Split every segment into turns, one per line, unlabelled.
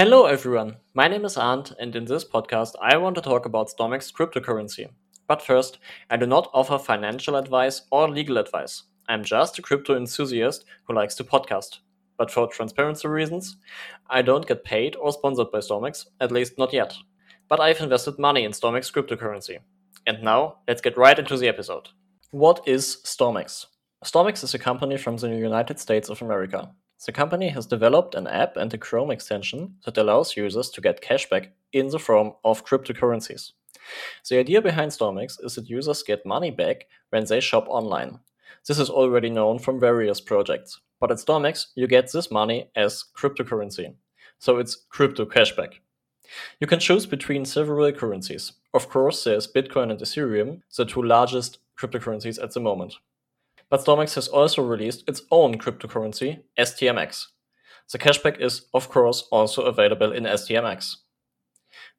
Hello, everyone. My name is Arndt, and in this podcast, I want to talk about StormX cryptocurrency. But first, I do not offer financial advice or legal advice. I'm just a crypto enthusiast who likes to podcast. But for transparency reasons, I don't get paid or sponsored by StormX, at least not yet. But I've invested money in StormX cryptocurrency. And now, let's get right into the episode. What is StormX? StormX is a company from the United States of America. The company has developed an app and a Chrome extension that allows users to get cashback in the form of cryptocurrencies. The idea behind StormX is that users get money back when they shop online. This is already known from various projects, but at StormX you get this money as cryptocurrency, so it's crypto cashback. You can choose between several currencies. Of course, there's Bitcoin and Ethereum, the two largest cryptocurrencies at the moment. But StormX has also released its own cryptocurrency, STMX. The cashback is, of course, also available in STMX.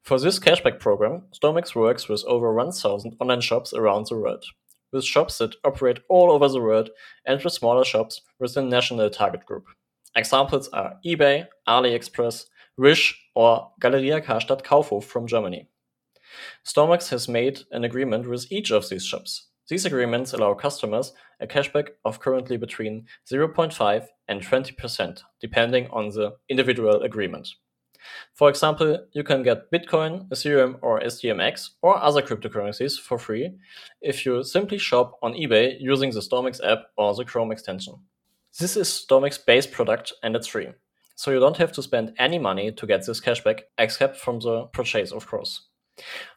For this cashback program, StormX works with over 1,000 online shops around the world, with shops that operate all over the world and with smaller shops with a national target group. Examples are eBay, AliExpress, Wish, or Galeria Karstadt Kaufhof from Germany. StormX has made an agreement with each of these shops, these agreements allow customers a cashback of currently between 0.5 and 20%, depending on the individual agreement. For example, you can get Bitcoin, Ethereum, or STMX or other cryptocurrencies for free if you simply shop on eBay using the StormX app or the Chrome extension. This is StormX base product and it's free. So you don't have to spend any money to get this cashback except from the purchase, of course.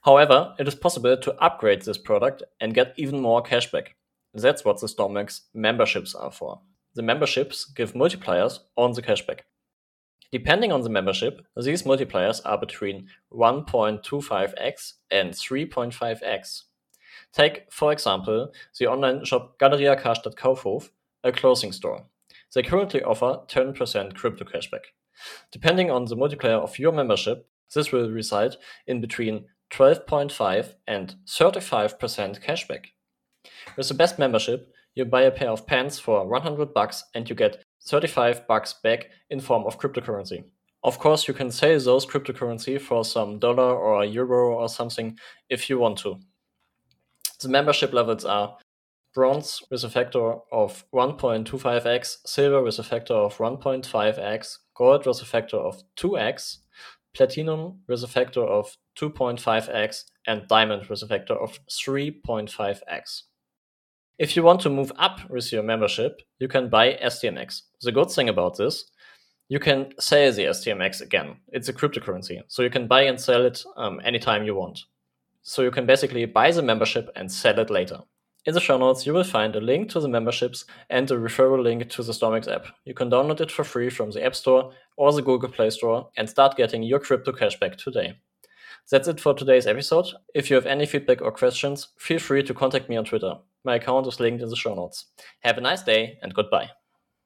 However, it is possible to upgrade this product and get even more cashback. That's what the StormX memberships are for. The memberships give multipliers on the cashback. Depending on the membership, these multipliers are between 1.25x and 3.5x. Take, for example, the online shop Galeria Karstadt Kaufhof, a clothing store. They currently offer 10% crypto cashback. Depending on the multiplier of your membership, this will result in between 12.5 and 35% cashback. With the best membership, you buy a pair of pants for 100 bucks and you get 35 bucks back in form of cryptocurrency. Of course, you can sell those cryptocurrency for some dollar or euro or something if you want to. The membership levels are bronze with a factor of 1.25x, silver with a factor of 1.5x, gold with a factor of 2x, platinum with a factor of 2.5x, and diamond with a factor of 3.5x. If you want to move up with your membership, you can buy STMX. The good thing about this, you can sell the STMX again. It's a cryptocurrency, so you can buy and sell it um, anytime you want. So you can basically buy the membership and sell it later. In the show notes, you will find a link to the memberships and a referral link to the StormX app. You can download it for free from the App Store or the Google Play Store and start getting your crypto cashback today. That's it for today's episode. If you have any feedback or questions, feel free to contact me on Twitter. My account is linked in the show notes. Have a nice day and goodbye.